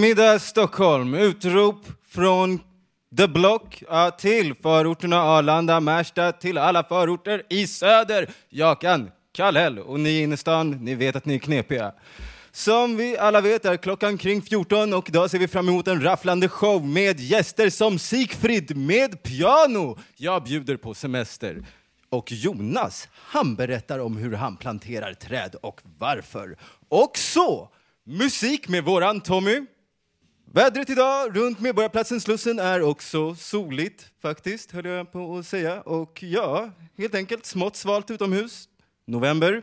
Eftermiddag Stockholm! Utrop från The Block ja, till förorterna Arlanda, Märsta, till alla förorter i söder. Jag kan Kallhäll och ni i innerstan, ni vet att ni är knepiga. Som vi alla vet är klockan kring 14 och idag ser vi fram emot en rafflande show med gäster som Sigfrid med piano. Jag bjuder på semester. Och Jonas, han berättar om hur han planterar träd och varför. Och så musik med våran Tommy. Vädret idag runt Medborgarplatsen Slussen är också soligt faktiskt, höll jag på att säga. Och ja, helt enkelt smått svalt utomhus. November.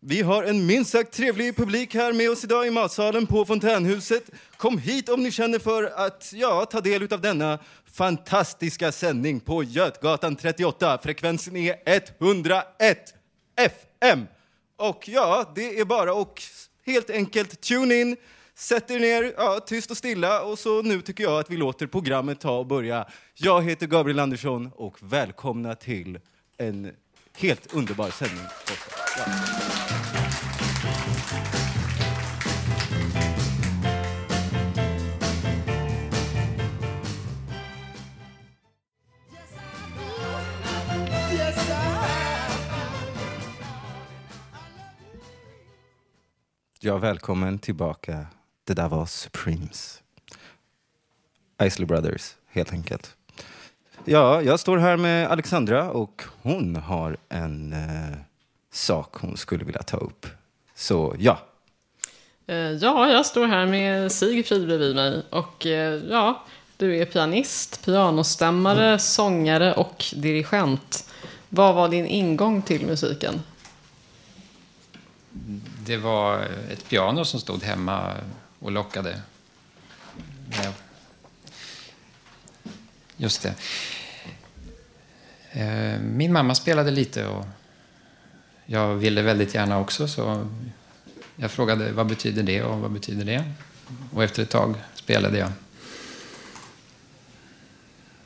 Vi har en minst sagt trevlig publik här med oss idag i matsalen på Fontänhuset. Kom hit om ni känner för att ja, ta del av denna fantastiska sändning på Götgatan 38. Frekvensen är 101 FM. Och ja, det är bara att helt enkelt tune in, sätt er ner, ja, tyst och stilla och så nu tycker jag att vi låter programmet ta och börja. Jag heter Gabriel Andersson och välkomna till en helt underbar sändning. Ja. Ja, välkommen tillbaka. Det där var Supremes. Isley Brothers, helt enkelt. Ja, jag står här med Alexandra och hon har en eh, sak hon skulle vilja ta upp. Så ja, Eh, Ja, jag står här med Sigfrid bredvid mig. Och eh, ja, du är pianist, pianostämmare, sångare och dirigent. Vad var din ingång till musiken? Det var ett piano som stod hemma och lockade. Just det. Eh, min mamma spelade lite och jag ville väldigt gärna också så jag frågade vad betyder det och vad betyder det? Och efter ett tag spelade jag.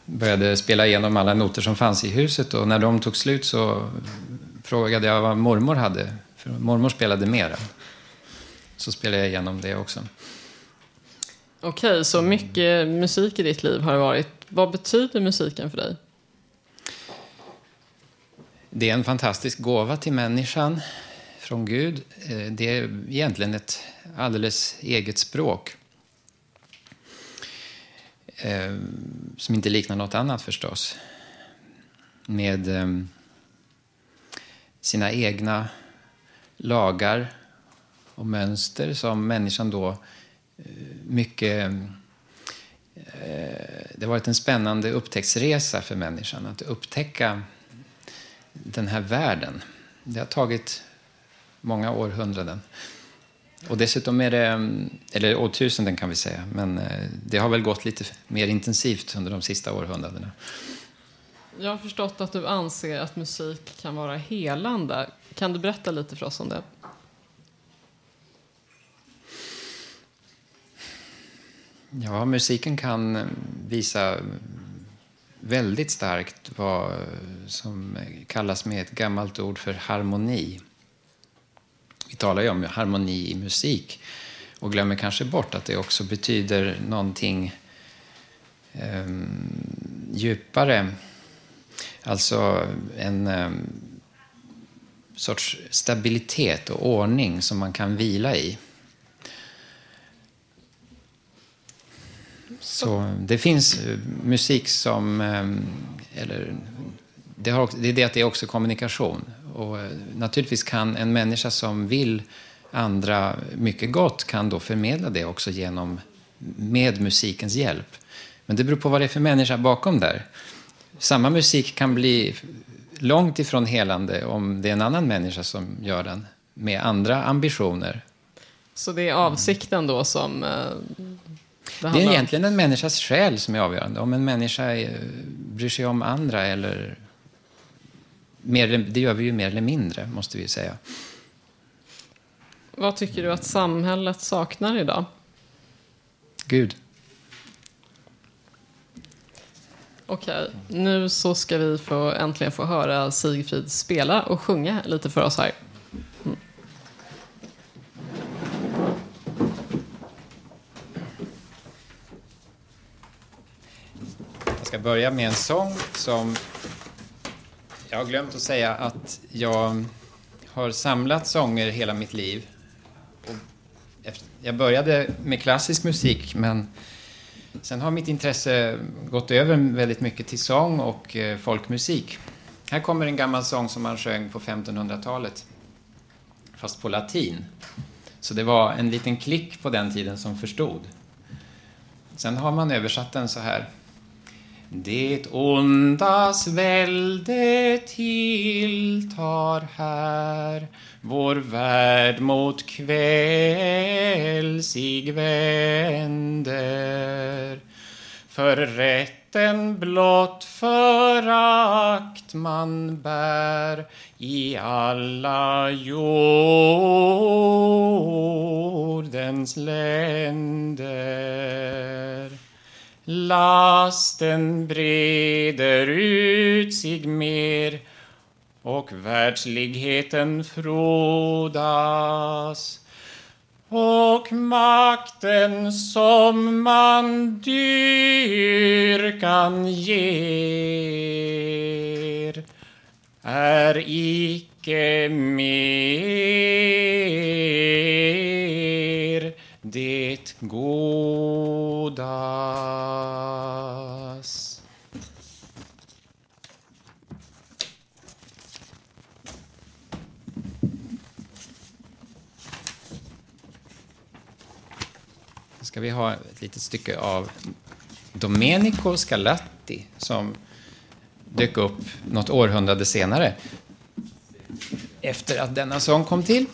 Började spela igenom alla noter som fanns i huset och när de tog slut så frågade jag vad mormor hade. För mormor spelade mera. Så spelade jag igenom det också. Okej, så mycket musik i ditt liv har det varit. Vad betyder musiken för dig? Det är en fantastisk gåva till människan från Gud. Eh, Det är egentligen ett alldeles eget språk. Eh, Som inte liknar något annat förstås. Med eh, sina egna lagar och mönster som människan då eh, mycket... Eh, det har varit en spännande upptäcktsresa för människan att upptäcka den här världen. Det har tagit många århundraden. Och dessutom är det, eller årtusenden kan vi säga, men eh, det har väl gått lite mer intensivt under de sista århundradena. Jag har förstått att du anser att musik kan vara helande. Kan du berätta lite för oss om det? Ja, musiken kan eh, visa väldigt starkt vad eh, som kallas med ett gammalt ord för harmoni. Vi talar ju om harmoni i musik och glömmer kanske bort att det också betyder någonting eh, djupare. Alltså en, eh, sorts stabilitet och ordning som man kan vila i. Så det finns eh, musik som... Eh, eller, det, har, det är det att det är också kommunikation. Och eh, naturligtvis kan en människa som vill andra mycket gott kan då förmedla det också genom, med musikens hjälp. Men det beror på vad det är för människa bakom där. Samma musik kan bli långt ifrån helande om det är en annan människa som gör den med andra ambitioner. Så det är avsikten då som det är egentligen en människas själ som är avgörande. Om en människa bryr sig om andra eller... Mer, det gör vi ju mer eller mindre, måste vi säga. Vad tycker du att samhället saknar idag? Gud. Okej, nu så ska vi få, äntligen få höra Sigfrid spela och sjunga lite för oss här. Jag ska börja med en sång som... Jag har glömt att säga att jag har samlat sånger hela mitt liv. Jag började med klassisk musik, men sen har mitt intresse gått över väldigt mycket till sång och eh, folkmusik. Här kommer en gammal sång som man sjöng på 1500-talet, fast på latin. Så det var en liten klick på den tiden som förstod. Sen har man översatt den så här. Det ondas välde tilltar här. Vår värld mot kväll sig vänder. För rätten blott förakt man bär i alla jordens länder. Lasten breder ut sig mer och världsligheten frodas. Och makten som man dyrkan ger är icke mer det godas. Nu ska vi ha ett litet stycke av Domenico Scarlatti som dök upp något århundrade senare efter att denna sång kom till.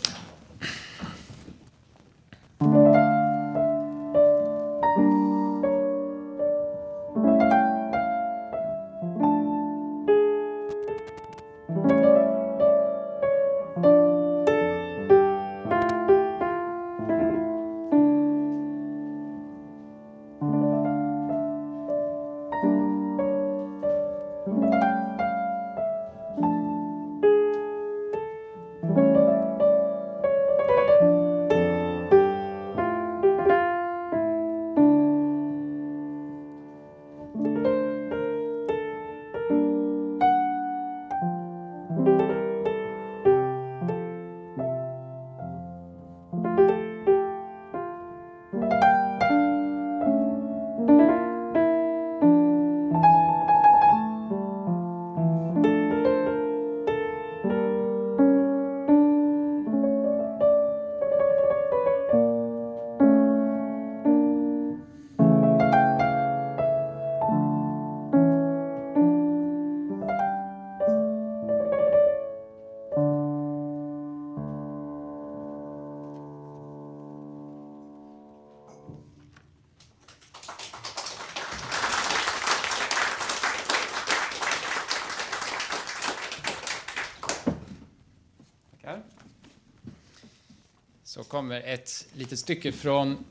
Så kommer ett litet stycke från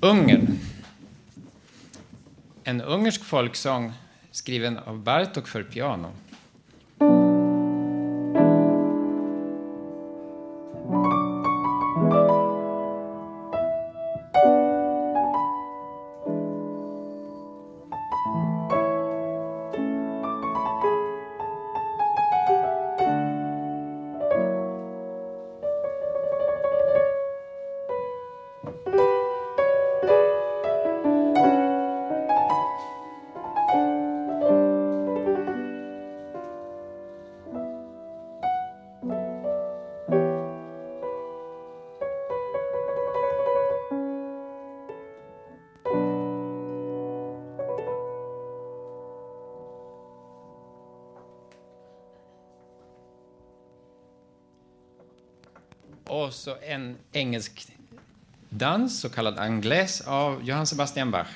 Ungern. En ungersk folksång skriven av Bartok för piano. En engelsk dans, så kallad anglaise, av Johann Sebastian Bach.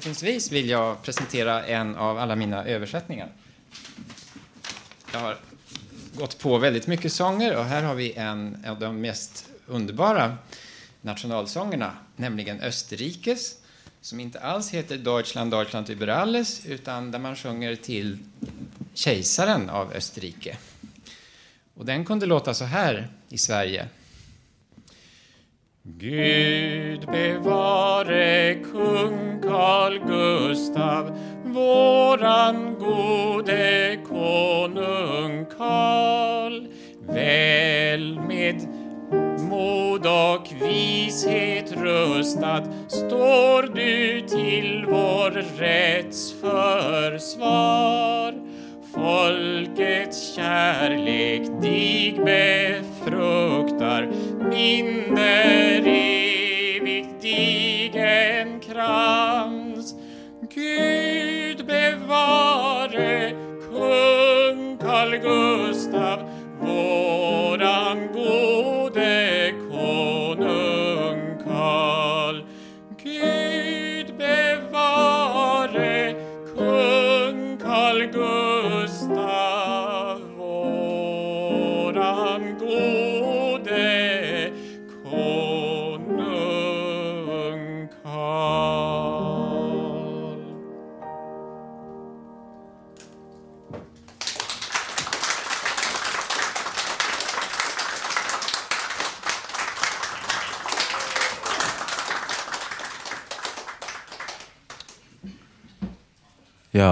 Avslutningsvis vill jag presentera en av alla mina översättningar. Jag har gått på väldigt mycket sånger och här har vi en av de mest underbara nationalsångerna, nämligen Österrikes, som inte alls heter Deutschland, Deutschland über alles, utan där man sjunger till kejsaren av Österrike. Och den kunde låta så här i Sverige. Gud bevare kung Carl Gustav, våran gode konung Carl. Väl med mod och vishet rustad står du till vår rätts försvar. Folkets kärlek dig befruktar, binder Vare kung Carl Gustaf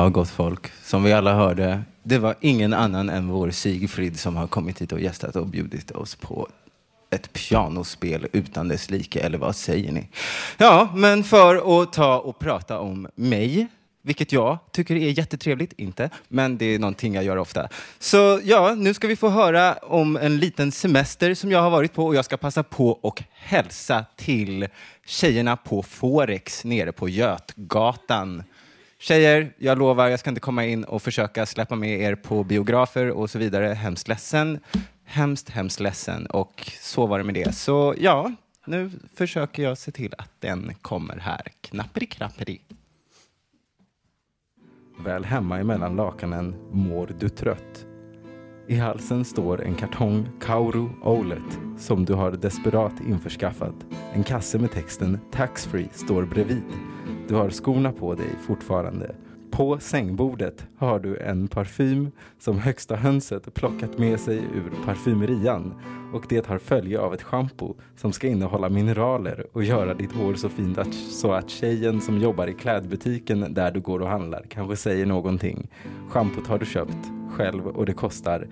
Ja, gott folk. Som vi alla hörde, det var ingen annan än vår Sigfrid som har kommit hit och gästat och bjudit oss på ett pianospel utan dess like, eller vad säger ni? Ja, men för att ta och prata om mig, vilket jag tycker är jättetrevligt, inte, men det är någonting jag gör ofta. Så ja, nu ska vi få höra om en liten semester som jag har varit på och jag ska passa på och hälsa till tjejerna på Forex nere på Götgatan. Tjejer, jag lovar, jag ska inte komma in och försöka släppa med er på biografer och så vidare. Hemskt ledsen. Hemskt, hemskt ledsen. Och så var det med det. Så ja, nu försöker jag se till att den kommer här. Knapperi, knapperi. Väl hemma emellan lakanen mår du trött. I halsen står en kartong Kauru Olet som du har desperat införskaffat. En kasse med texten Taxfree står bredvid. Du har skorna på dig fortfarande. På sängbordet har du en parfym som högsta hönset plockat med sig ur parfymerian och det har följe av ett schampo som ska innehålla mineraler och göra ditt hår så fint att, så att tjejen som jobbar i klädbutiken där du går och handlar kanske säger någonting. Schampot har du köpt själv och det kostar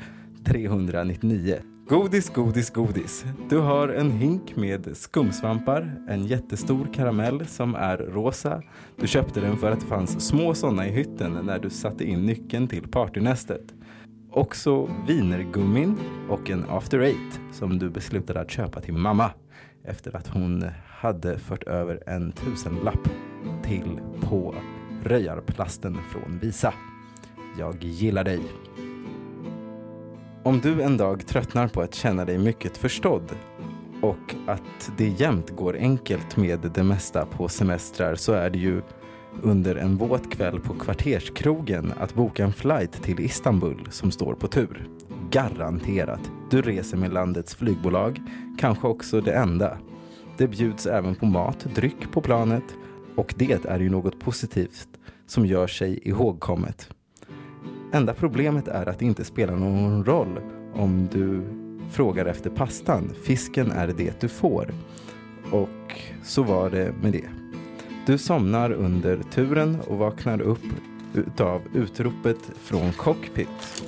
399. Godis, godis, godis. Du har en hink med skumsvampar, en jättestor karamell som är rosa. Du köpte den för att det fanns små sådana i hytten när du satte in nyckeln till partynästet. Också vinergummin och en after eight som du beslutade att köpa till mamma efter att hon hade fört över en tusenlapp till på röjarplasten från Visa. Jag gillar dig. Om du en dag tröttnar på att känna dig mycket förstådd och att det jämt går enkelt med det mesta på semestrar så är det ju under en våt kväll på kvarterskrogen att boka en flight till Istanbul som står på tur. Garanterat. Du reser med landets flygbolag, kanske också det enda. Det bjuds även på mat, dryck på planet och det är ju något positivt som gör sig ihågkommet. Enda problemet är att det inte spelar någon roll om du frågar efter pastan. Fisken är det du får. Och så var det med det. Du somnar under turen och vaknar upp utav utropet från cockpit.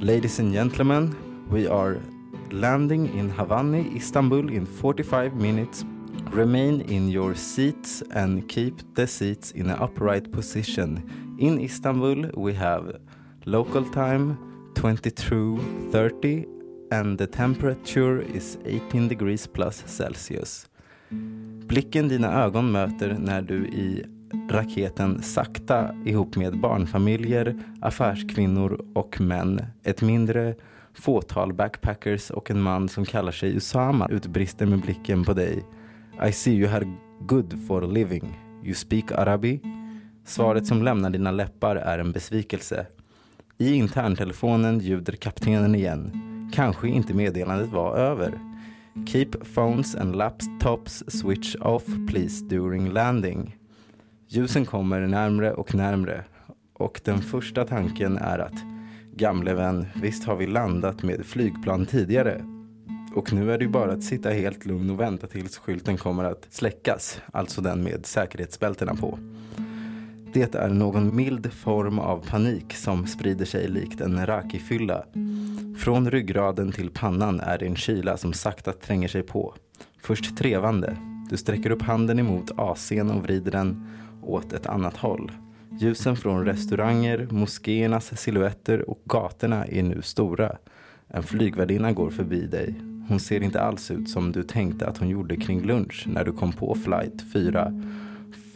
Ladies and gentlemen, we are landing in Havani, Istanbul in 45 minutes. Remain in your seats and keep the seats in an upright position. In Istanbul we have local time 22.30 and the temperature is 18 degrees plus Celsius. Blicken dina ögon möter när du i raketen sakta ihop med barnfamiljer, affärskvinnor och män, ett mindre fåtal backpackers och en man som kallar sig Usama utbrister med blicken på dig. I see you are good for living. You speak arabi? Svaret som lämnar dina läppar är en besvikelse. I interntelefonen ljuder kaptenen igen. Kanske inte meddelandet var över. Keep phones and laptops switch off please during landing. Ljusen kommer närmre och närmre och den första tanken är att gamle vän, visst har vi landat med flygplan tidigare och nu är det ju bara att sitta helt lugn och vänta tills skylten kommer att släckas, alltså den med säkerhetsbältena på. Det är någon mild form av panik som sprider sig likt en rakifylla. Från ryggraden till pannan är det en kyla som sakta tränger sig på. Först trevande. Du sträcker upp handen emot AC'n och vrider den åt ett annat håll. Ljusen från restauranger, moskéernas silhuetter och gatorna är nu stora. En flygvärdinna går förbi dig. Hon ser inte alls ut som du tänkte att hon gjorde kring lunch när du kom på flight 4.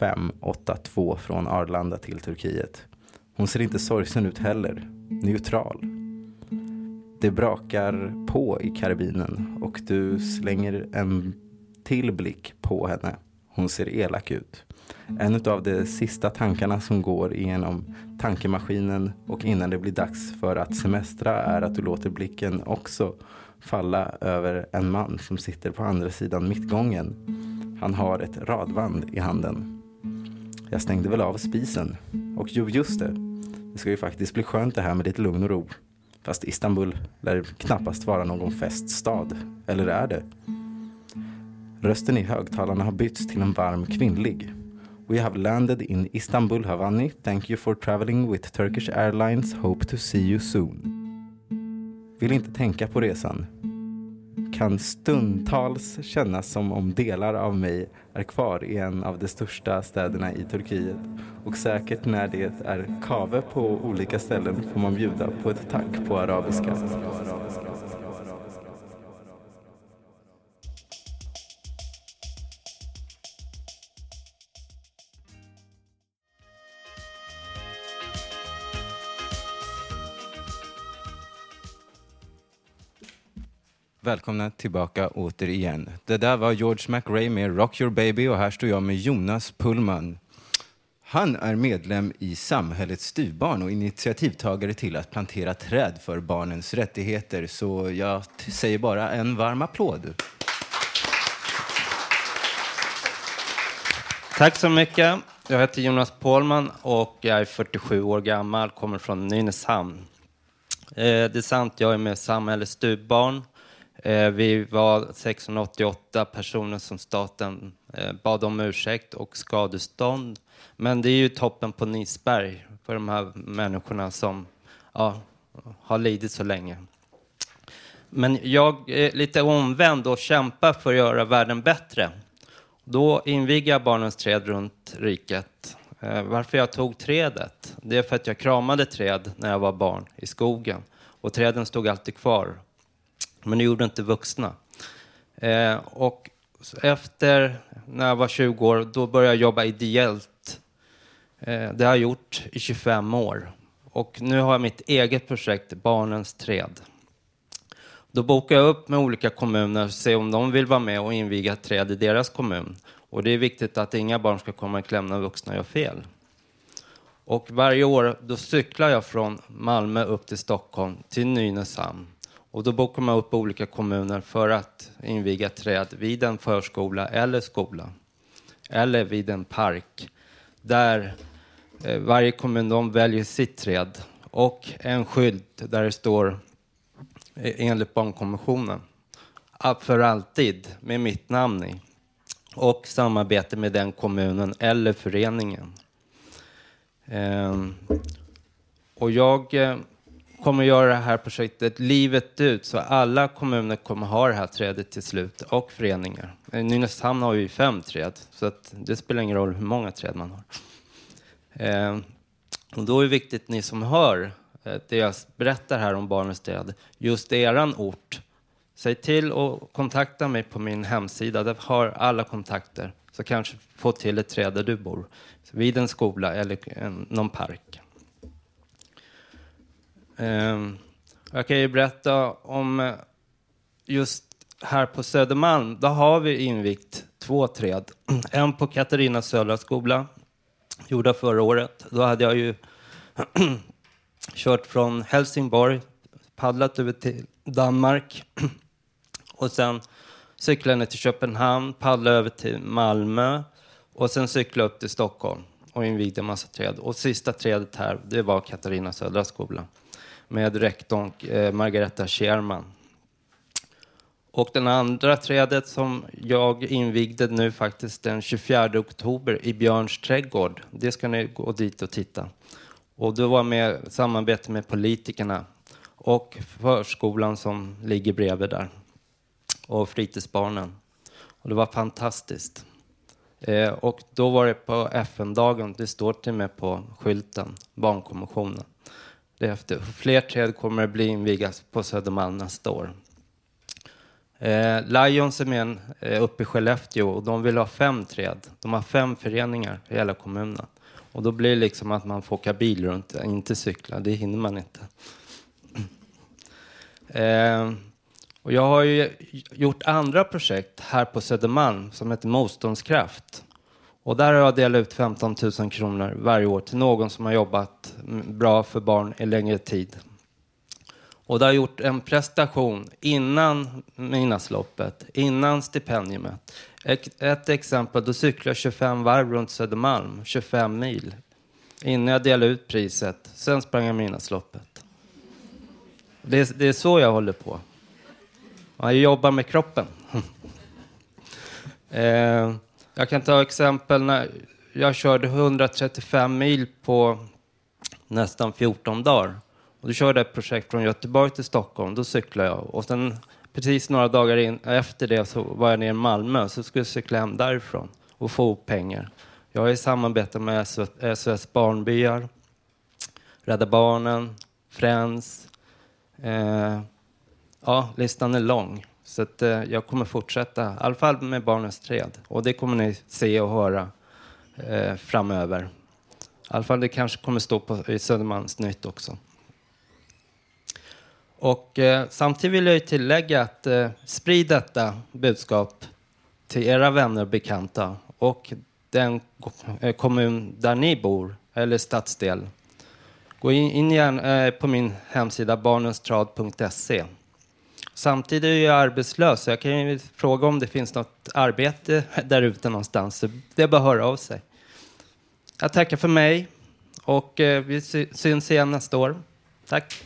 582 från Arlanda till Turkiet. Hon ser inte sorgsen ut heller. Neutral. Det brakar på i karbinen och du slänger en till blick på henne. Hon ser elak ut. En av de sista tankarna som går igenom tankemaskinen och innan det blir dags för att semestra är att du låter blicken också falla över en man som sitter på andra sidan mittgången. Han har ett radband i handen. Jag stängde väl av spisen. Och jo, just det. Det ska ju faktiskt bli skönt det här med lite lugn och ro. Fast Istanbul lär knappast vara någon feststad. Eller är det? Rösten i högtalarna har bytts till en varm kvinnlig. We have landed in Istanbul, Havani. Thank you for traveling with Turkish Airlines. Hope to see you soon. Vill inte tänka på resan. Kan stundtals kännas som om delar av mig är kvar i en av de största städerna i Turkiet. Och säkert när det är kave på olika ställen får man bjuda på ett tack på arabiska. Välkomna tillbaka återigen. Det där var George McRae med Rock Your Baby och här står jag med Jonas Pullman. Han är medlem i Samhällets styvbarn och initiativtagare till att plantera träd för barnens rättigheter. Så jag säger bara en varm applåd. Tack så mycket. Jag heter Jonas Pålman och jag är 47 år gammal, kommer från Nynäshamn. Eh, det är sant, jag är med Samhällets styvbarn Eh, vi var 688 personer som staten eh, bad om ursäkt och skadestånd. Men det är ju toppen på Nisberg för de här människorna som ja, har lidit så länge. Men jag är lite omvänd och kämpar för att göra världen bättre. Då inviger jag Barnens träd runt riket. Eh, varför jag tog trädet? Det är för att jag kramade träd när jag var barn i skogen. Och träden stod alltid kvar men det gjorde inte vuxna. Eh, och efter, när jag var 20 år, då började jag jobba ideellt Eh, det har jag gjort i 25 år. Och nu har jag mitt eget projekt, Barnens träd. Då bokar jag upp med olika kommuner och ser om de vill vara med och inviga träd i deras kommun. Och det är viktigt att inga barn ska komma i kläm när vuxna gör fel. Och varje år då cyklar jag från Malmö upp till Stockholm, till Nynäshamn. Och då bokar man upp olika kommuner för att inviga träd vid en förskola eller skola. Eller vid en park. Där eh, varje kommun de väljer sitt träd. Och en skylt där det står eh, enligt barnkonventionen. För alltid med mitt namn i. Och samarbete med den kommunen eller föreningen. Ehm, och jag eh, kommer göra det här projektet livet ut så alla kommuner kommer ha det här trädet till slut och föreningar. I Nynäshamn har vi fem träd så att det spelar ingen roll hur många träd man har. Eh, och då är det viktigt ni som hör eh, det jag berättar här om Barnens träd, just eran ort. Säg till och kontakta mig på min hemsida, där har alla kontakter. Så kanske få till ett träd där du bor, vid en skola eller en, någon park. Ehm, jag kan ju berätta om eh, just här på Södermalm, där har vi invigt två träd. En på Katarina södra skola, gjorda förra året. Då hade jag ju kört från Helsingborg, paddlat över till Danmark och sen cyklade ner till Köpenhamn, paddlade över till Malmö och sen cyklade upp till Stockholm och invigde en massa träd. Och sista trädet här, det var Katarina södra skola med rektorn eh, Margareta Scherman. Och den andra trädet som jag invigde nu faktiskt den 24 oktober i Björns trädgård. Det ska ni gå dit och titta. Och det var med samarbete med politikerna och förskolan som ligger bredvid där. Och fritidsbarnen. Och det var fantastiskt. Eh, och då var det på FN-dagen, det står till och med på skylten, barnkonventionen. Det efter. Fler träd kommer att bli invigas på Södermalm nästa år. Eh, Lions är med eh, uppe i Skellefteå och de vill ha fem träd. De har fem föreningar i hela kommunen. Och då blir det liksom att man får åka bil runt, inte cykla. Det hinner man inte. Eh, och jag har ju gjort andra projekt här på Södermalm som heter Motståndskraft. Och där har jag delat ut 15 000 kronor varje år till någon som har jobbat bra för barn i längre tid. Och det har gjort en prestation innan midnattsloppet, innan stipendiumet. Ett, exempel, då cyklade jag 25 varv runt Södermalm, 25 mil. Innan jag delade ut priset. Sen sprang jag midnattsloppet. Det, det är så jag håller på. Jag jobbar med kroppen. eh, jag kan ta exempel när jag körde 135 mil på nästan 14 dagar. Och då körde jag ett projekt från Göteborg till Stockholm. Då cyklade jag. Och sen precis några dagar in, efter det så var jag nere i Malmö. Så skulle jag cykla hem därifrån och få pengar. Jag har i samarbete med SOS Barnbyar, Rädda Barnen, Friends. Eh, ja, listan är lång. Så att, eh, jag kommer fortsätta, i alla fall med Barnens träd. Och det kommer ni se och höra eh, framöver. I alla fall det kanske kommer stå på, i Södermalmsnytt också. Och eh, samtidigt vill jag tillägga att eh, sprid detta budskap till era vänner och bekanta och den eh, kommun där ni bor eller stadsdel. Gå in, in igen, eh, på min hemsida barnenstrad.se Samtidigt är jag arbetslös, så jag kan ju fråga om det finns något arbete där ute någonstans. Så det är bara att höra av sig. Jag tackar för mig och eh, vi syns igen nästa år. Tack!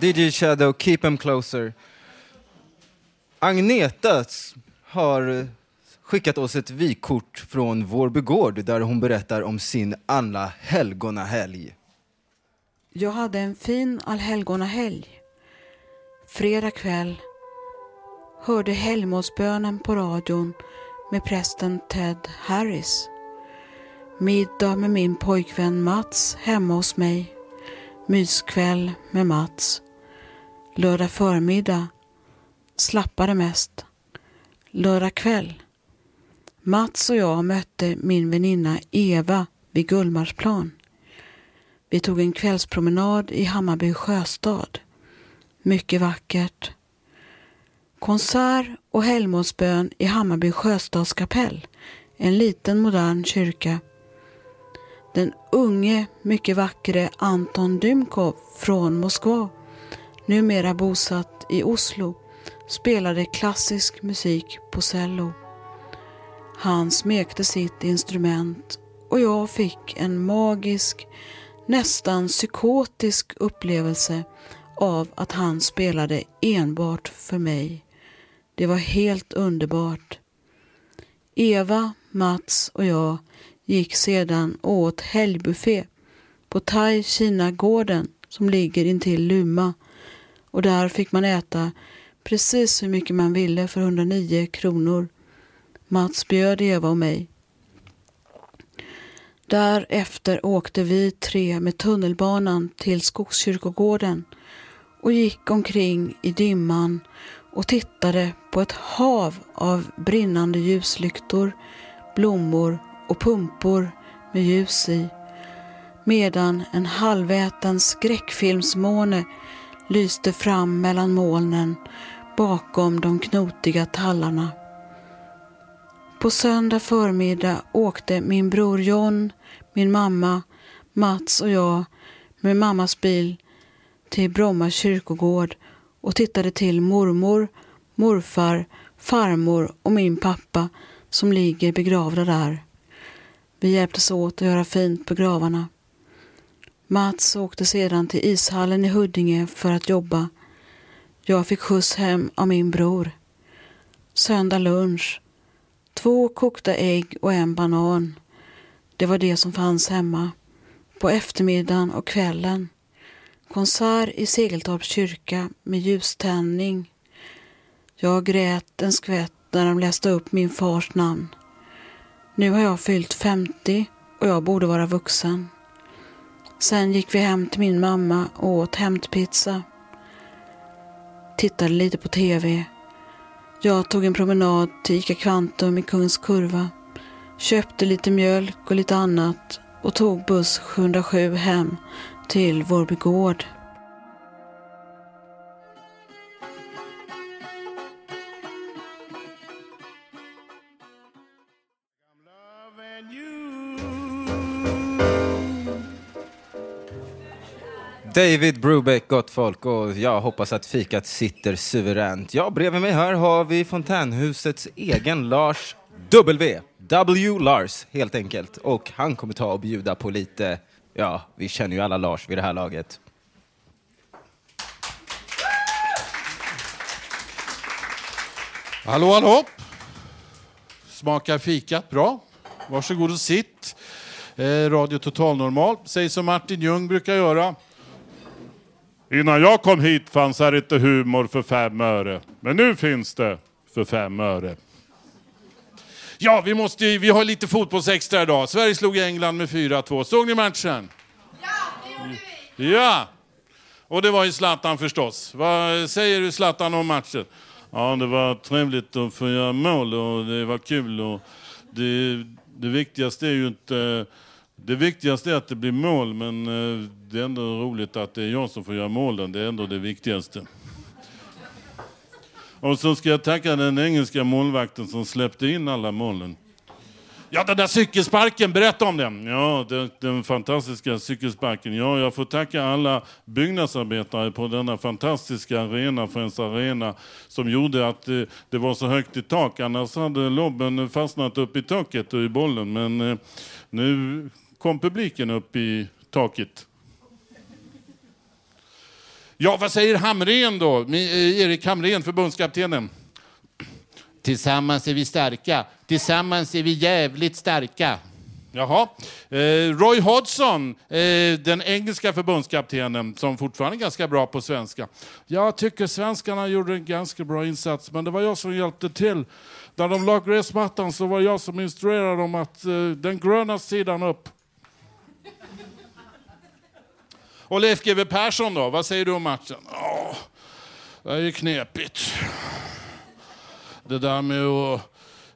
DJ Shadow, keep him closer. Agneta har skickat oss ett vykort från Vårby gård där hon berättar om sin alla helgonahelg. Jag hade en fin allhelgonahelg. Fredag kväll hörde helgmålsbönen på radion med prästen Ted Harris. Middag med min pojkvän Mats hemma hos mig. Myskväll med Mats. Lördag förmiddag. Slappade mest. Lördag kväll. Mats och jag mötte min väninna Eva vid Gullmarsplan. Vi tog en kvällspromenad i Hammarby sjöstad. Mycket vackert. Konsert och helgmålsbön i Hammarby sjöstadskapell, en liten modern kyrka. Den unge, mycket vackre Anton Dymkov från Moskva, numera bosatt i Oslo, spelade klassisk musik på cello. Han smekte sitt instrument och jag fick en magisk, nästan psykotisk upplevelse av att han spelade enbart för mig. Det var helt underbart. Eva, Mats och jag gick sedan och åt helgbuffé på Thai Kina-gården som ligger intill Luma och där fick man äta precis hur mycket man ville för 109 kronor. Mats bjöd Eva och mig. Därefter åkte vi tre med tunnelbanan till Skogskyrkogården och gick omkring i dimman och tittade på ett hav av brinnande ljuslyktor, blommor och pumpor med ljus i medan en halväten skräckfilmsmåne lyste fram mellan molnen bakom de knotiga tallarna. På söndag förmiddag åkte min bror John, min mamma, Mats och jag med mammas bil till Bromma kyrkogård och tittade till mormor, morfar, farmor och min pappa som ligger begravda där. Vi hjälptes åt att göra fint på gravarna. Mats åkte sedan till ishallen i Huddinge för att jobba. Jag fick skjuts hem av min bror. Söndag lunch. Två kokta ägg och en banan. Det var det som fanns hemma. På eftermiddagen och kvällen. Konsert i Segeltorps kyrka med ljuständning. Jag grät en skvätt när de läste upp min fars namn. Nu har jag fyllt 50 och jag borde vara vuxen. Sen gick vi hem till min mamma och åt hämtpizza. Tittade lite på TV. Jag tog en promenad till Ica Kvantum i Kungens Kurva. Köpte lite mjölk och lite annat och tog buss 707 hem till Vårby gård. David Brubeck, gott folk, och jag hoppas att fikat sitter suveränt. Ja, bredvid mig här har vi Fontänhusets egen Lars W. W. Lars, helt enkelt. Och han kommer ta och bjuda på lite, ja, vi känner ju alla Lars vid det här laget. Hallå, hallå! Smakar fikat bra? Varsågod och sitt. Eh, Radio Total Normal. Säg som Martin Ljung brukar göra. Innan jag kom hit fanns här inte humor för fem öre. Men nu finns det för fem öre. Ja, vi, måste, ju- vi har lite fotbollsextra idag. Sverige slog England med 4-2. Såg ni matchen? Ja, det gjorde vi! Ja! Och det var ju Zlatan förstås. Vad säger du Zlatan om matchen? Ja, det var trevligt att få göra mål och det var kul. Och det, det viktigaste är ju inte... Det viktigaste är att det blir mål, men eh, det är ändå roligt att det är jag som får göra målen. Det är ändå det viktigaste. Och så ska jag tacka den engelska målvakten som släppte in alla målen. Ja, den där cykelsparken, berätta om den. Ja, den, den fantastiska cykelsparken. Ja, jag får tacka alla byggnadsarbetare på denna fantastiska arena, Friends Arena, som gjorde att eh, det var så högt i tak. Annars hade lobben fastnat upp i taket och i bollen. Men eh, nu kom publiken upp i taket. Ja, vad säger Hamrén då? Eh, Erik Hamrén, förbundskaptenen. Tillsammans är vi starka. Tillsammans är vi jävligt starka. Jaha. Eh, Roy Hodgson, eh, den engelska förbundskaptenen, som fortfarande är ganska bra på svenska. Jag tycker svenskarna gjorde en ganska bra insats, men det var jag som hjälpte till När de la gräsmattan så var jag som instruerade dem att den gröna sidan upp. Och Leif GW Persson då, vad säger du om matchen? Åh, det är ju knepigt. Det där med att...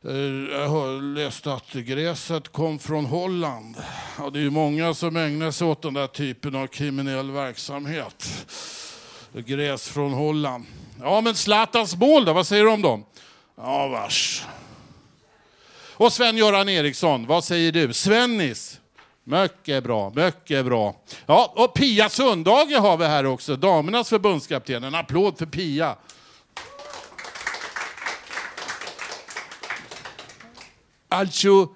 Eh, jag har läst att gräset kom från Holland. Ja, det är ju många som ägnar sig åt den där typen av kriminell verksamhet. Gräs från Holland. Ja, men Zlatans mål då, vad säger du om dem? Ja, vars. Och Sven-Göran Eriksson, vad säger du? Svennis? Mycket bra, mycket bra. Ja, och Pia Sundhage har vi här också, damernas förbundskapten. En applåd för Pia. Alltså,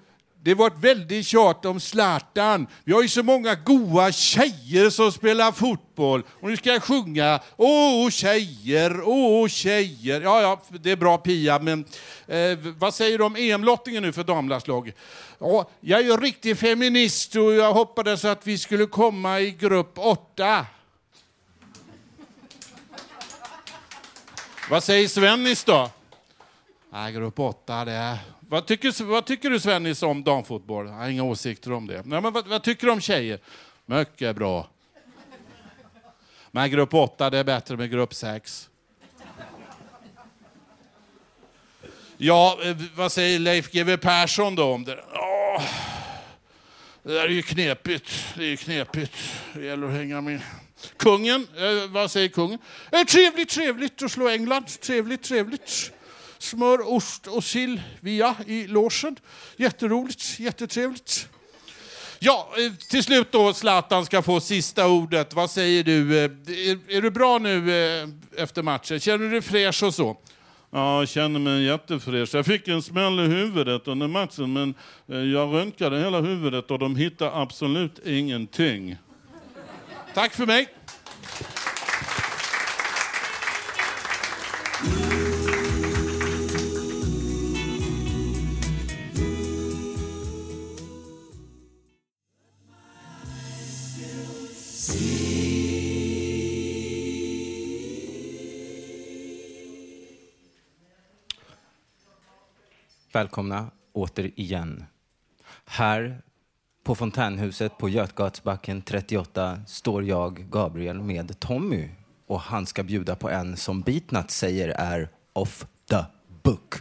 det var ett väldigt tjat om Zlatan. Vi har ju så många goa tjejer som spelar fotboll. Och nu ska jag sjunga Åh tjejer, åh tjejer. Ja, ja, det är bra Pia, men eh, vad säger du om EM-lottningen nu för damlandslaget? Ja, jag är ju riktig feminist och jag hoppades att vi skulle komma i grupp åtta. Vad säger Svennis då? Nej, grupp åtta, det är... Vad tycker, vad tycker du Svennis om damfotboll? Jag har inga åsikter om det. Nej, men vad, vad tycker du om tjejer? Mycket bra. Men grupp åtta, det är bättre med grupp sex. Ja, eh, vad säger Leif GW Persson då om det? Åh, det där är ju knepigt. Det är ju knepigt. Det gäller att hänga med. Kungen, eh, vad säger kungen? Eh, trevligt, trevligt att slå England. Trevligt, trevligt. Smör, ost och sill via i logen. Jätteroligt, jättetrevligt. Ja, eh, till slut då Zlatan ska få sista ordet. Vad säger du? Eh, Är, är du bra nu eh, efter matchen? Känner du dig fräsch och så? Ja, jag känner mig jättefräsch. Jag fick en smäll i huvudet under matchen, men jag röntgade hela huvudet och de hittade absolut ingenting. Tack för mig. Välkomna återigen. Här på fontänhuset på Götgatsbacken 38 står jag, Gabriel, med Tommy och han ska bjuda på en som Beatnut säger är off the book.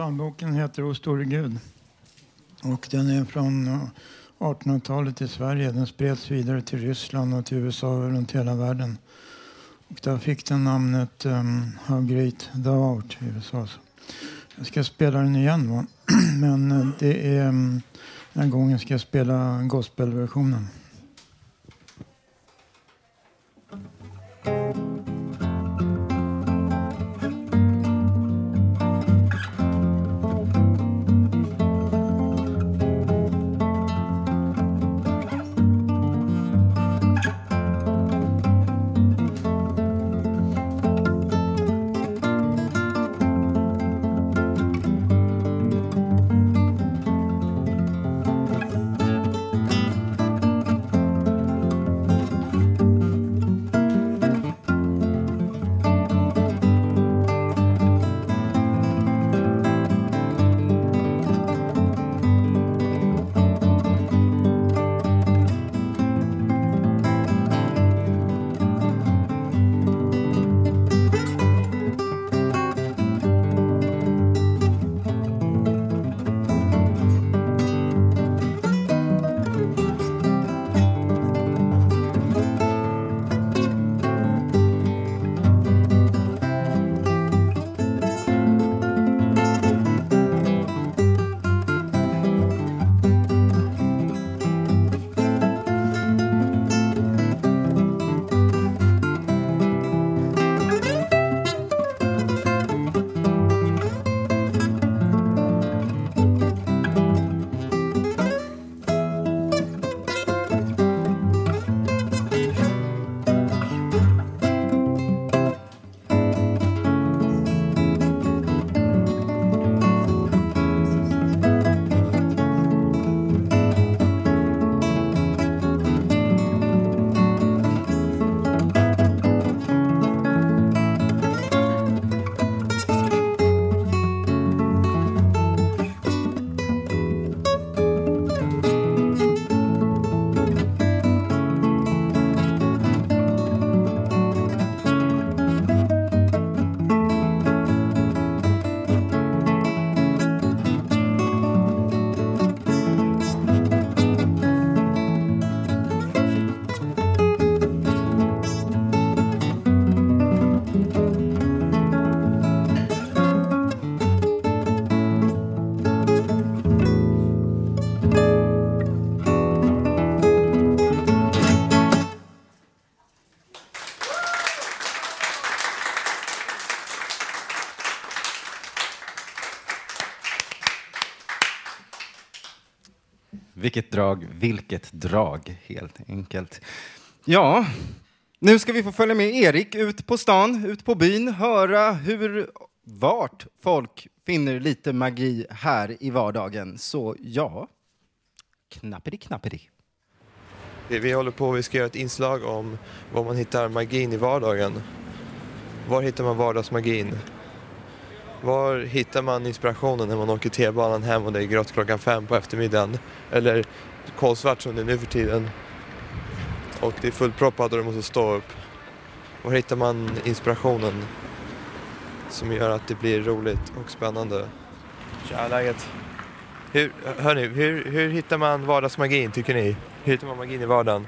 Psalmboken, heter O store Gud. Och den är från eh, 1800-talet i Sverige. Den spreds vidare till Ryssland och till USA och runt hela världen. Och där fick den namnet um, How Great Thou Art i USA. Jag ska spela den igen va? Men eh, det är um, den här gången ska jag spela gospelversionen. Vilket drag, vilket drag, helt enkelt. Ja, nu ska vi få följa med Erik ut på stan, ut på byn, höra hur, vart folk finner lite magi här i vardagen. Så ja, knapperi knapperi. Vi, håller på, vi ska göra ett inslag om var man hittar magin i vardagen. Var hittar man vardagsmagin? Var hittar man inspirationen när man åker T-banan hem och det är grått klockan fem på eftermiddagen? Eller kolsvart som det är nu för tiden. Och det är fullproppat och du måste stå upp. Var hittar man inspirationen som gör att det blir roligt och spännande? Tja, läget? Hur, hörni, hur, hur hittar man vardagsmagin tycker ni? Hur hittar man magin i vardagen?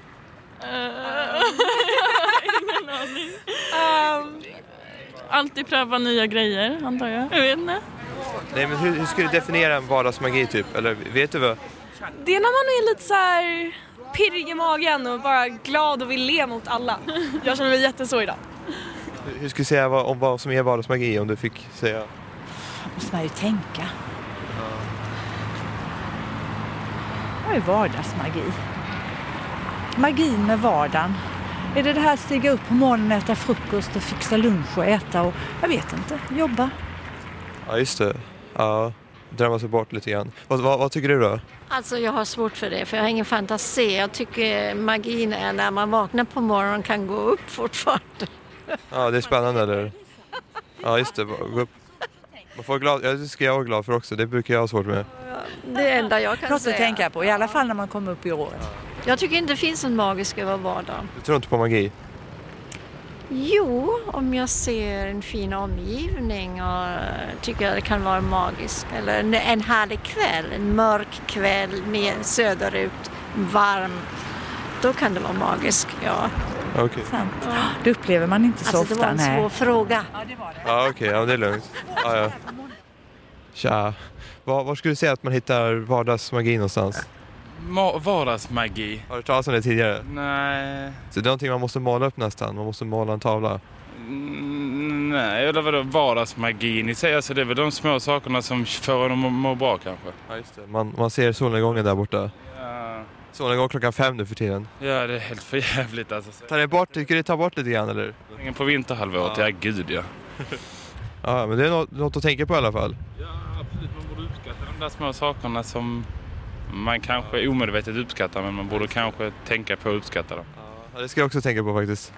Ingen aning. Um, alltid pröva nya grejer, antar jag. Jag vet inte. Nej men hur, hur skulle du definiera en vardagsmagi typ? Eller vet du vad? Det är när man är lite så här pirrig i magen och bara glad och vill le mot alla. Jag känner mig jätteså idag. Hur, skulle du säga vad, om vad som är vardagsmagi om du fick säga? måste man ju tänka. Vad är vardagsmagi? Magin med vardagen. Är det det här att stiga upp på morgonen, äta frukost och fixa lunch och äta och jag vet inte, jobba? Ja just det. Ja, drömma sig bort lite grann. Vad, vad, vad tycker du då? Alltså jag har svårt för det för jag har ingen fantasi. Jag tycker magin är när man vaknar på morgonen och kan gå upp fortfarande. Ja det är spännande eller? Ja just det, gå upp. Man får glad, ja, det ska jag vara glad för också, det brukar jag ha svårt med. Det enda jag kan Något att säga. tänka på, i alla fall när man kommer upp i år. Jag tycker inte det finns en magisk över vardagen. Du tror inte på magi? Jo, om jag ser en fin omgivning och tycker att det kan vara magiskt. Eller en, en härlig kväll, en mörk kväll med söderut, varm. Då kan det vara magiskt, ja. Okej. Sant. Det upplever man inte så Alltså det ofta. var en svår nej. fråga. Ja okej, ja det är lugnt. Ja, ja. Tja. Var, var skulle du säga att man hittar vardagsmagi någonstans? Ma- vardagsmagi? Har du talat om det tidigare? Nej. Så det är någonting man måste måla upp nästan, man måste måla en tavla. Mm, Nej, eller vadå vardagsmagin i sig? Alltså det är väl de små sakerna som får en att må, bra kanske. Ja just det. Man, man ser solnedgången där borta. Ja. Solnedgång klockan fem nu för tiden. Ja, det är helt för jävligt alltså. Tar det bort, tycker du det tar bort lite grann eller? Ingen på vinterhalvåret, ja, gud ja. Ja men det är något, något att tänka på i alla fall. Ja, absolut. Man borde uppskatta de där små sakerna som man kanske omedvetet uppskattar men man borde kanske tänka på att uppskatta dem. Ja, det ska jag också tänka på faktiskt.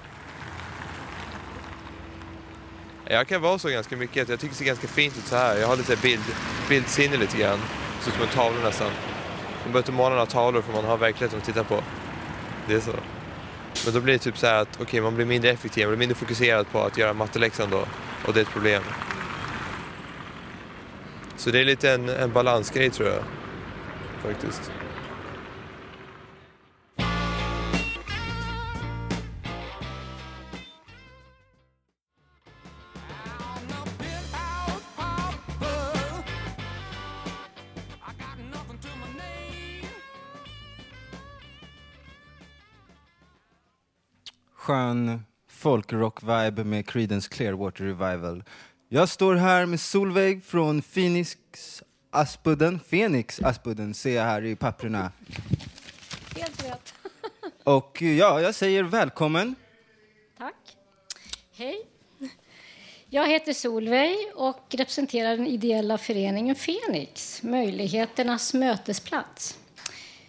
Jag kan vara så ganska mycket. Jag tycker det ser ganska fint ut så här. Jag har lite bild, bildsinne lite grann. Så som en tavla nästan. Man behöver inte måla några tavlor för man har verkligheten att titta på. Det är så. Men då blir det typ så här att okay, man blir mindre effektiv, man blir mindre fokuserad på att göra matteläxan då. Och det är ett problem. Så det är lite en, en balansgrej tror jag. Faktiskt. Skön folkrock-vibe med Creedence Clearwater Revival. Jag står här med Solveig från Phoenix Aspudden. Phoenix Aspudden ser jag här i papperna. Helt rätt. Och ja, jag säger välkommen. Tack. Hej. Jag heter Solveig och representerar den ideella föreningen Fenix, möjligheternas mötesplats.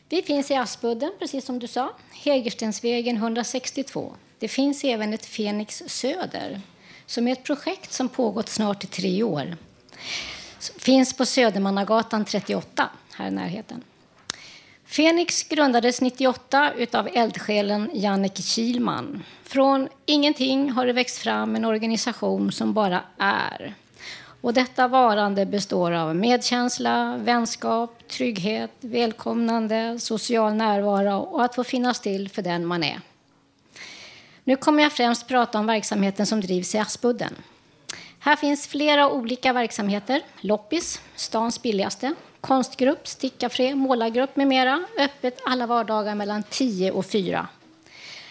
Vi finns i Aspudden, precis som du sa, Hägerstensvägen 162. Det finns även ett Fenix Söder, som är ett projekt som pågått snart i tre år. Finns på Södermannagatan 38, här i närheten. Fenix grundades 98 av eldsjälen Jannike Kilman. Från ingenting har det växt fram en organisation som bara är. Och detta varande består av medkänsla, vänskap, trygghet, välkomnande, social närvaro och att få finnas till för den man är. Nu kommer jag främst prata om verksamheten som drivs i Aspudden. Här finns flera olika verksamheter. Loppis, stans billigaste, konstgrupp, stickafré, målargrupp med mera. Öppet alla vardagar mellan 10 och 4.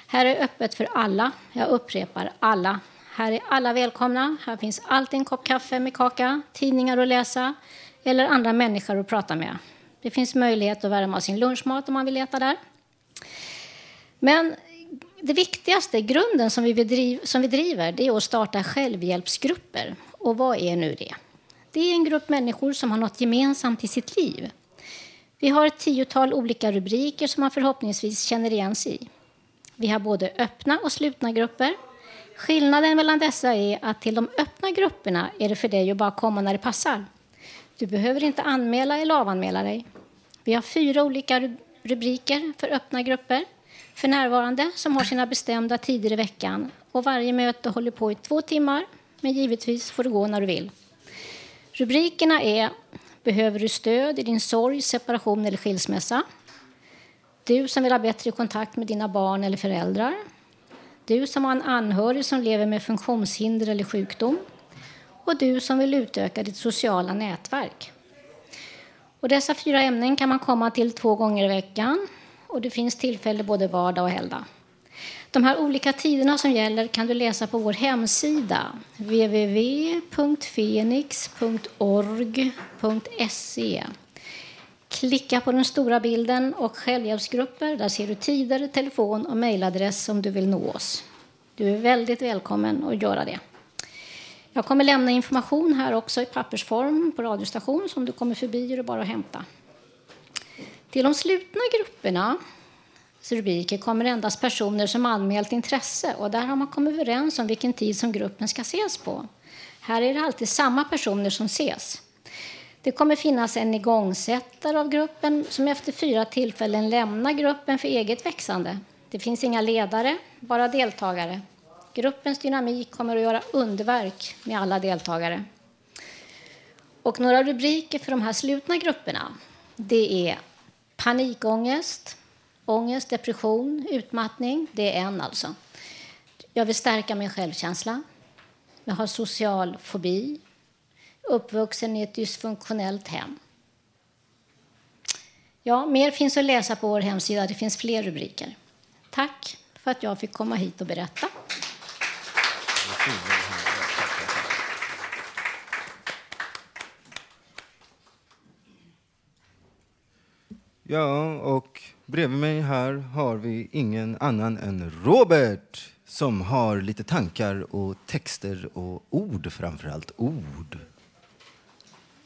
Här är öppet för alla. Jag upprepar alla. Här är alla välkomna. Här finns alltid en kopp kaffe med kaka, tidningar att läsa eller andra människor att prata med. Det finns möjlighet att värma sin lunchmat om man vill äta där. Men det viktigaste, grunden som vi, bedriv, som vi driver, det är att starta självhjälpsgrupper. Och vad är nu det? Det är en grupp människor som har något gemensamt i sitt liv. Vi har ett tiotal olika rubriker som man förhoppningsvis känner igen sig i. Vi har både öppna och slutna grupper. Skillnaden mellan dessa är att till de öppna grupperna är det för dig att bara komma när det passar. Du behöver inte anmäla eller avanmäla dig. Vi har fyra olika rubriker för öppna grupper för närvarande som har sina bestämda tider i veckan. Och varje möte håller på i två timmar, men givetvis får du gå när du vill. Rubrikerna är Behöver du stöd i din sorg, separation eller skilsmässa? Du som vill ha bättre kontakt med dina barn eller föräldrar? Du som har en anhörig som lever med funktionshinder eller sjukdom? Och du som vill utöka ditt sociala nätverk? Och dessa fyra ämnen kan man komma till två gånger i veckan och det finns tillfälle både vardag och helgdag. De här olika tiderna som gäller kan du läsa på vår hemsida www.fenix.org.se. Klicka på den stora bilden och självhjälpsgrupper. Där ser du tider, telefon och mejladress om du vill nå oss. Du är väldigt välkommen att göra det. Jag kommer lämna information här också i pappersform på radiostation som du kommer förbi är det bara att hämta. Till de slutna grupperna rubriker kommer endast personer som anmält intresse och där har man kommit överens om vilken tid som gruppen ska ses på. Här är det alltid samma personer som ses. Det kommer finnas en igångsättare av gruppen som efter fyra tillfällen lämnar gruppen för eget växande. Det finns inga ledare, bara deltagare. Gruppens dynamik kommer att göra underverk med alla deltagare. Och några rubriker för de här slutna grupperna. Det är panikångest, ångest, depression, utmattning. Det är en alltså. Jag vill stärka min självkänsla. Jag har social fobi. Uppvuxen i ett dysfunktionellt hem. Ja, mer finns att läsa på vår hemsida. Det finns fler rubriker. Tack för att jag fick komma hit och berätta. Ja, och bredvid mig här har vi ingen annan än Robert som har lite tankar och texter och ord framför allt. Ord.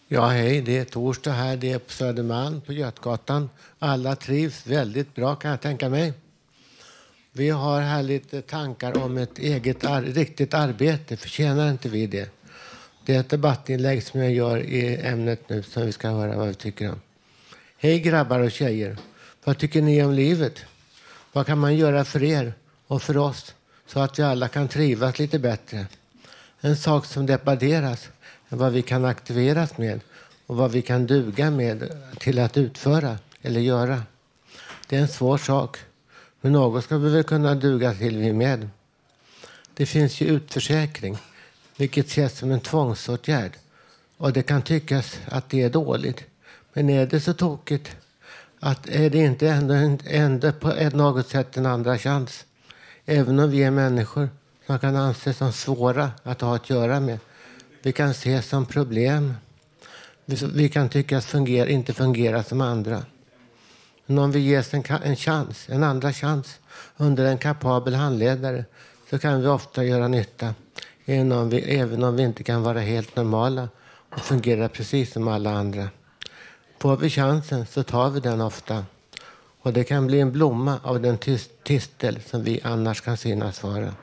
Ja, hej. Det är torsdag här. Det är på Södermalm på Götgatan. Alla trivs väldigt bra kan jag tänka mig. Vi har här lite tankar om ett eget ar riktigt arbete. Förtjänar inte vi det? Det är ett debattinlägg som jag gör i ämnet nu som vi ska höra vad vi tycker om. Hej grabbar och tjejer. Vad tycker ni om livet? Vad kan man göra för er och för oss så att vi alla kan trivas lite bättre? En sak som debatteras är vad vi kan aktiveras med och vad vi kan duga med till att utföra eller göra. Det är en svår sak, men något ska vi väl kunna duga till vi med. Det finns ju utförsäkring, vilket ses som en tvångsåtgärd och det kan tyckas att det är dåligt. Men är det så tokigt att är det inte ändå, ändå på något sätt en andra chans? Även om vi är människor som kan anses som svåra att ha att göra med. Vi kan ses som problem. Vi kan tyckas fungera, inte fungera som andra. Men om vi ges en, en chans, en andra chans under en kapabel handledare så kan vi ofta göra nytta. Även om vi, även om vi inte kan vara helt normala och fungera precis som alla andra. Får vi chansen så tar vi den ofta. Och det kan bli en blomma av den tistel som vi annars kan synas vara.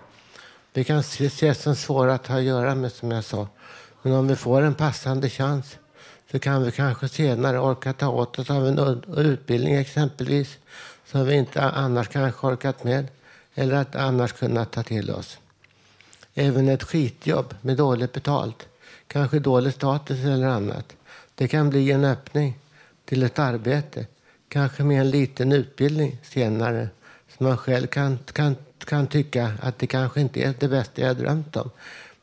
Vi kan ses som svåra att ha att göra med, som jag sa. Men om vi får en passande chans så kan vi kanske senare orka ta åt oss av en utbildning exempelvis som vi inte annars kanske orkat med eller att annars kunna ta till oss. Även ett skitjobb med dåligt betalt, kanske dålig status eller annat, det kan bli en öppning till ett arbete, kanske med en liten utbildning senare, som man själv kan, kan, kan tycka att det kanske inte är det bästa jag drömt om.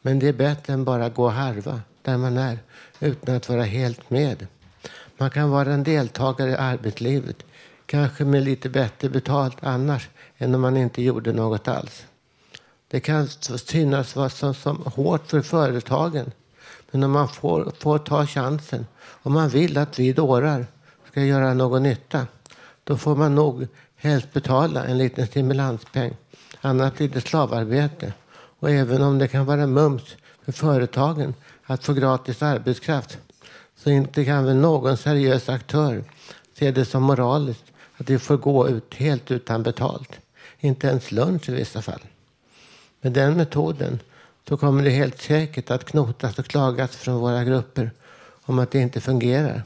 Men det är bättre än bara gå och harva där man är utan att vara helt med. Man kan vara en deltagare i arbetslivet, kanske med lite bättre betalt annars än om man inte gjorde något alls. Det kan synas vara som, som hårt för företagen. Men om man får, får ta chansen, om man vill att vi dårar, ska göra någon nytta, då får man nog helst betala en liten stimulanspeng. Annars blir det slavarbete. Och även om det kan vara mums för företagen att få gratis arbetskraft så inte kan väl någon seriös aktör se det som moraliskt att vi får gå ut helt utan betalt. Inte ens lunch i vissa fall. Med den metoden så kommer det helt säkert att knotas och klagas från våra grupper om att det inte fungerar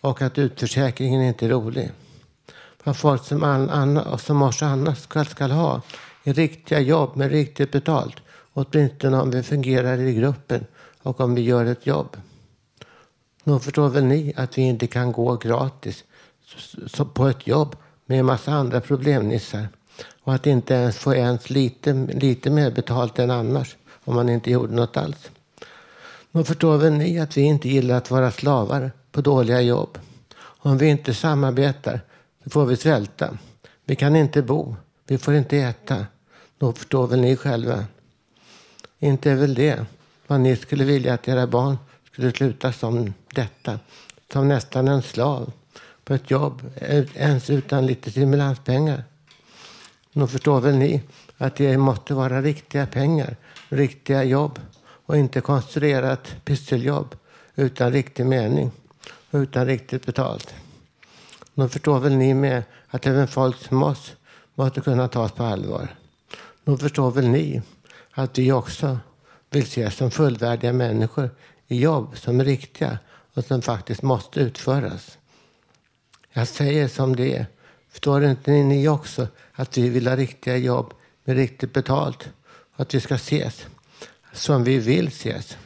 och att utförsäkringen inte är rolig. Vad folk som, all, anna, som oss annars ska, ska ha är riktiga jobb med riktigt betalt. Åtminstone om vi fungerar i gruppen och om vi gör ett jobb. Nog förstår väl ni att vi inte kan gå gratis på ett jobb med en massa andra problemnissar och att inte ens få ens lite, lite mer betalt än annars om man inte gjorde något alls. Nog förstår väl ni att vi inte gillar att vara slavar på dåliga jobb. Om vi inte samarbetar så får vi svälta. Vi kan inte bo. Vi får inte äta. Nog förstår väl ni själva. Inte är väl det vad ni skulle vilja att era barn skulle sluta som detta. Som nästan en slav på ett jobb, ens utan lite stimulanspengar. Nog förstår väl ni att det måste vara riktiga pengar, riktiga jobb och inte konstruerat pysseljobb utan riktig mening och utan riktigt betalt. Nog förstår väl ni med att även folk som oss måste kunna tas på allvar. Nog förstår väl ni att vi också vill ses som fullvärdiga människor i jobb som är riktiga och som faktiskt måste utföras. Jag säger som det är. Förstår inte ni också att vi vill ha riktiga jobb med riktigt betalt? Att vi ska ses som vi vill ses.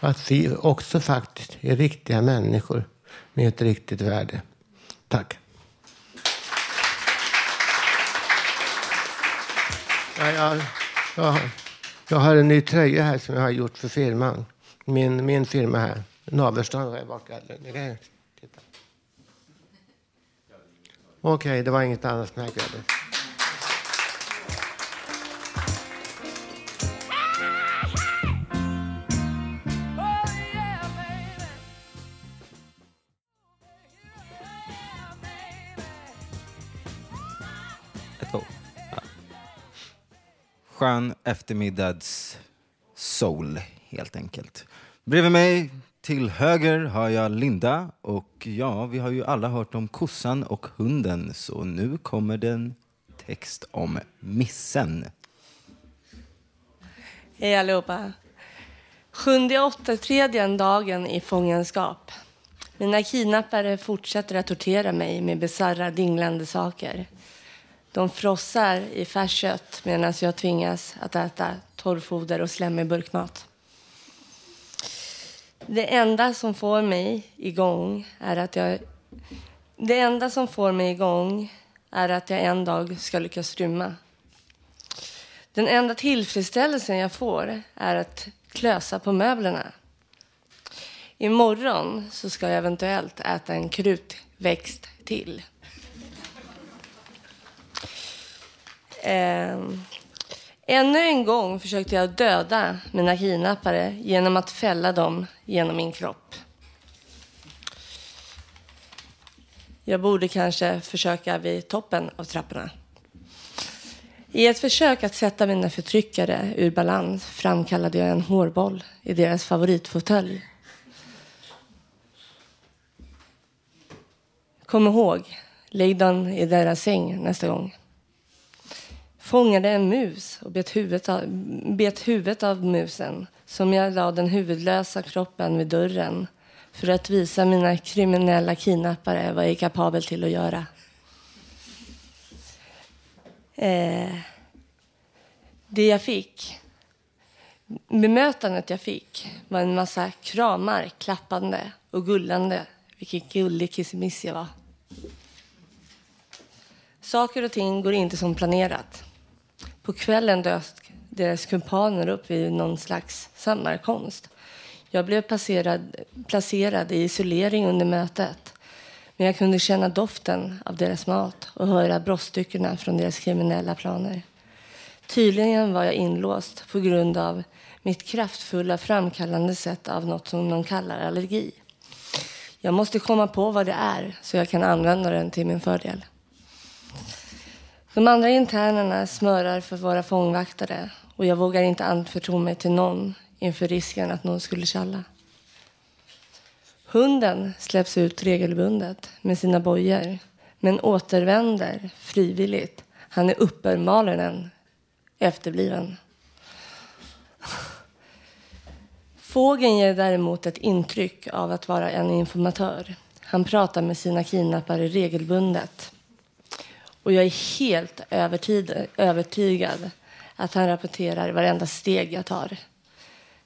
Att vi också faktiskt är riktiga människor med ett riktigt värde. Tack. Ja, jag, jag, jag har en ny tröja här som jag har gjort för firman. Min, min firma här. Navelstad har jag bakat. Okej, okay, det var inget annat som Skön eftermiddags soul, helt enkelt. Bredvid mig till höger har jag Linda och ja, vi har ju alla hört om kossan och hunden så nu kommer den text om missen. Hej allihopa. Sjunde åtta tredje dagen i fångenskap. Mina kidnappare fortsätter att tortera mig med bisarra dinglande saker. De frossar i färskt kött medan jag tvingas att äta torrfoder och slemmig burkmat. Det enda som får mig igång är att jag... Det enda som får mig igång är att jag en dag ska lyckas rymma. Den enda tillfredsställelsen jag får är att klösa på möblerna. Imorgon så ska jag eventuellt äta en krutväxt till. Eh, ännu en gång försökte jag döda mina kidnappare genom att fälla dem genom min kropp. Jag borde kanske försöka vid toppen av trapporna. I ett försök att sätta mina förtryckare ur balans framkallade jag en hårboll i deras favoritfåtölj. Kom ihåg, lägg den i deras säng nästa gång. Fångade en mus och bet huvudet av, bet huvudet av musen som jag la den huvudlösa kroppen vid dörren för att visa mina kriminella kidnappare vad jag är kapabel till att göra. Eh, det jag fick, bemötandet jag fick var en massa kramar, klappande och gullande. Vilken gullig kissemiss jag var. Saker och ting går inte som planerat. På kvällen dök deras kumpaner upp vid någon slags sammankomst. Jag blev placerad, placerad i isolering under mötet. Men jag kunde känna doften av deras mat och höra brottsstyckena från deras kriminella planer. Tydligen var jag inlåst på grund av mitt kraftfulla framkallande sätt av något som de kallar allergi. Jag måste komma på vad det är så jag kan använda den till min fördel. De andra internerna smörar för våra fångvaktare och jag vågar inte anförtro mig till någon inför risken att någon skulle tjalla. Hunden släpps ut regelbundet med sina bojor men återvänder frivilligt. Han är uppenbarligen efterbliven. Fågeln ger däremot ett intryck av att vara en informatör. Han pratar med sina kidnappare regelbundet. Och jag är helt övertid, övertygad att han rapporterar varenda steg jag tar.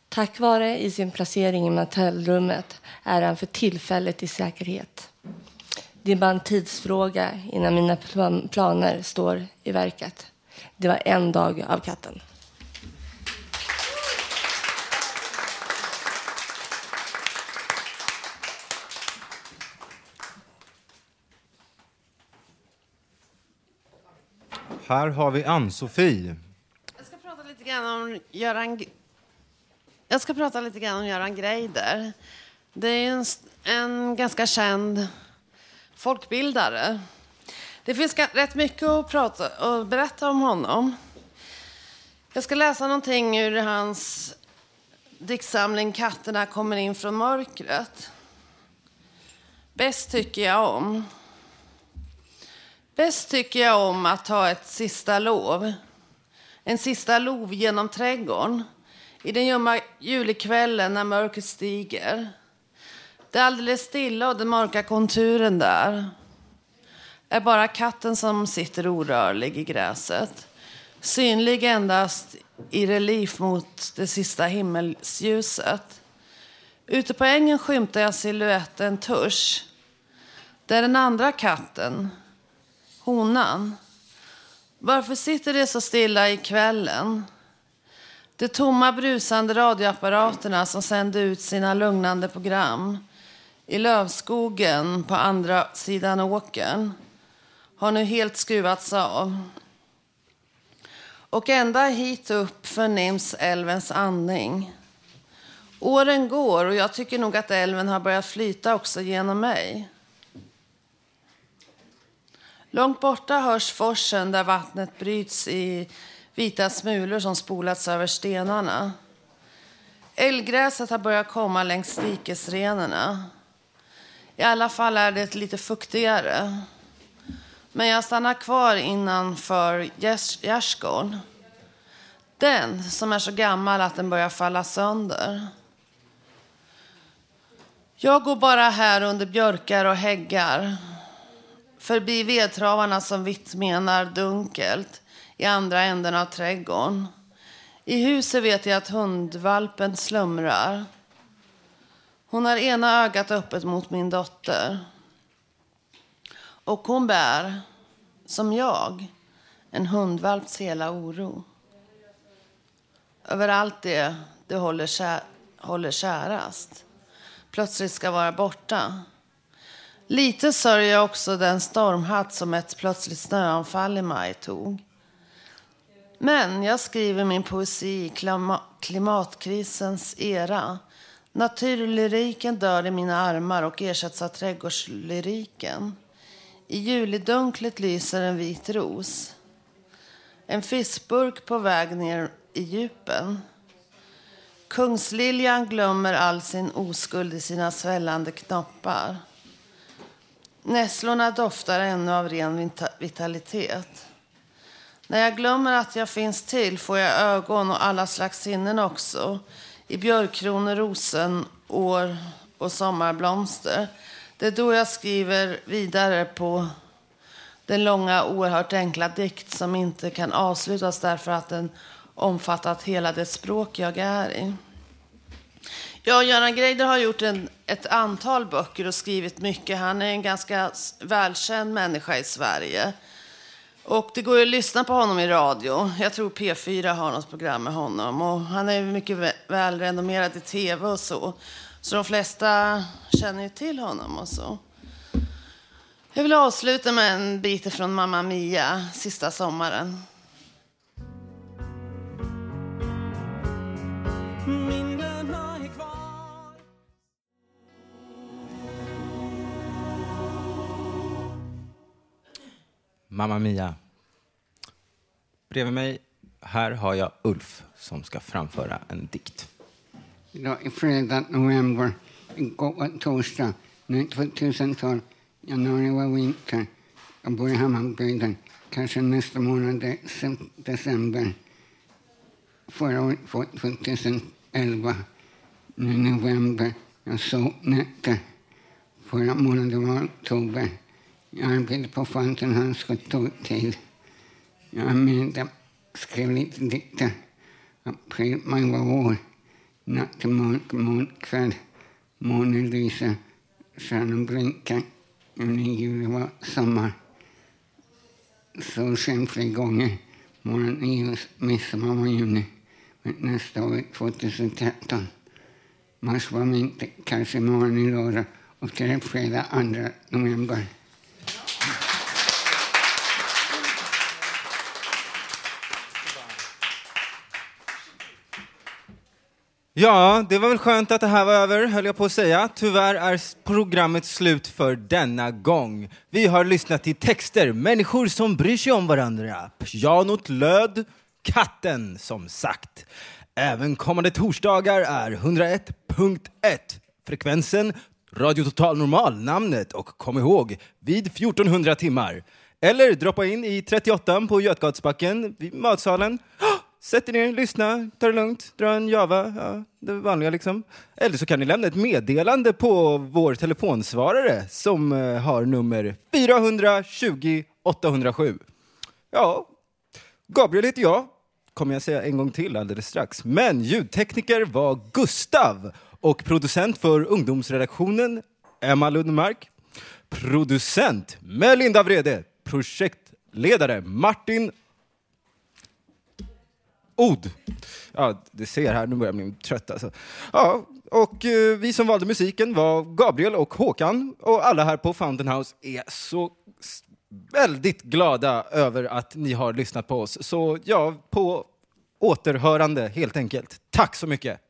Tack vare i sin placering i motellrummet är han för tillfället i säkerhet. Det är bara en tidsfråga innan mina planer står i verket. Det var en dag av katten. Här har vi Ann-Sofie. Jag ska prata lite grann om Göran... Jag ska prata lite grann om Göran Greider. Det är en, en ganska känd folkbildare. Det finns rätt mycket att prata och berätta om honom. Jag ska läsa någonting ur hans diktsamling Katterna kommer in från mörkret. Bäst tycker jag om. Bäst tycker jag om att ta ett sista lov. En sista lov genom trädgården. I den ljumma julikvällen när mörkret stiger. Det är alldeles stilla och den mörka konturen där är bara katten som sitter orörlig i gräset. Synlig endast i relief mot det sista himmelsljuset. Ute på ängen skymtar jag siluetten Tusch. Det är den andra katten, honan. Varför sitter det så stilla i kvällen? De tomma brusande radioapparaterna som sände ut sina lugnande program i lövskogen på andra sidan åkern har nu helt skruvats av. Och ända hit upp förnims älvens andning. Åren går och jag tycker nog att älven har börjat flyta också genom mig. Långt borta hörs forsen där vattnet bryts i vita smulor som spolats över stenarna. Älggräset har börjat komma längs dikesrenarna. I alla fall är det lite fuktigare. Men jag stannar kvar innanför gärdsgården. Den som är så gammal att den börjar falla sönder. Jag går bara här under björkar och häggar. Förbi vedtravarna som vitt menar dunkelt i andra änden av trädgården. I huset vet jag att hundvalpen slumrar. Hon har ena ögat öppet mot min dotter. Och hon bär, som jag, en hundvalps hela oro. Över allt det du håller, kä- håller kärast. Plötsligt ska vara borta. Lite sörjer jag också den stormhatt som ett plötsligt snöanfall i maj tog. Men jag skriver min poesi i klima- klimatkrisens era. Naturlyriken dör i mina armar och ersätts av trädgårdslyriken. I julidunklet lyser en vit ros. En fiskburk på väg ner i djupen. Kungsliljan glömmer all sin oskuld i sina svällande knoppar. Nässlorna doftar ännu av ren vitalitet. När jag glömmer att jag finns till får jag ögon och alla slags sinnen också. I björkkronor, rosen, år och sommarblomster. Det är då jag skriver vidare på den långa, oerhört enkla dikt som inte kan avslutas därför att den omfattat hela det språk jag är i. Jag och Göran Greider har gjort en, ett antal böcker och skrivit mycket. Han är en ganska välkänd människa i Sverige. Och det går ju att lyssna på honom i radio. Jag tror P4 har något program med honom. Och han är mycket välrenommerad i tv och så. Så de flesta känner ju till honom och så. Jag vill avsluta med en bit från Mamma Mia, Sista sommaren. Mamma Mia. Bredvid mig, här har jag Ulf som ska framföra en dikt. Idag är fredag, november. Igår var torsdag. Nu är 2012. Januari var vinter. Jag bor i Hammarbygden. Kanske nästa månad är december. Förra året var 2011. Nu är november. Jag sov nätter. Förra månaden var oktober. Jag arbetade på Fountain House kontor till. Jag är med skrev lite dikter. April, maj var vår. Natt till mörk, mörk kväll. Månen lyser, stjärnan blinkar. Juni, juli var sommar. Solsken flera gånger. Morgonen är ljus, midsommar var juni. Men nästa år 2013. Mars var vinter, kanske morgon i lördag. Och till fredag 2 november. Ja, det var väl skönt att det här var över, höll jag på att säga. Tyvärr är programmet slut för denna gång. Vi har lyssnat till texter, människor som bryr sig om varandra. Pianot löd, katten som sagt. Även kommande torsdagar är 101.1. Frekvensen Radio Total Normal, namnet och kom ihåg, vid 1400 timmar. Eller droppa in i 38 på Götgatsbacken vid matsalen. Sätt er ner, lyssna, ta det lugnt, dra en java, ja, det vanliga liksom. Eller så kan ni lämna ett meddelande på vår telefonsvarare som eh, har nummer 420 807. Ja, Gabriel heter jag, kommer jag säga en gång till alldeles strax. Men ljudtekniker var Gustav och producent för ungdomsredaktionen Emma Lundmark. Producent Melinda Vrede. Projektledare Martin Od. Ja, det ser här, nu börjar jag bli trött alltså. Ja, och eh, vi som valde musiken var Gabriel och Håkan och alla här på Fountain House är så väldigt glada över att ni har lyssnat på oss. Så ja, på återhörande helt enkelt. Tack så mycket!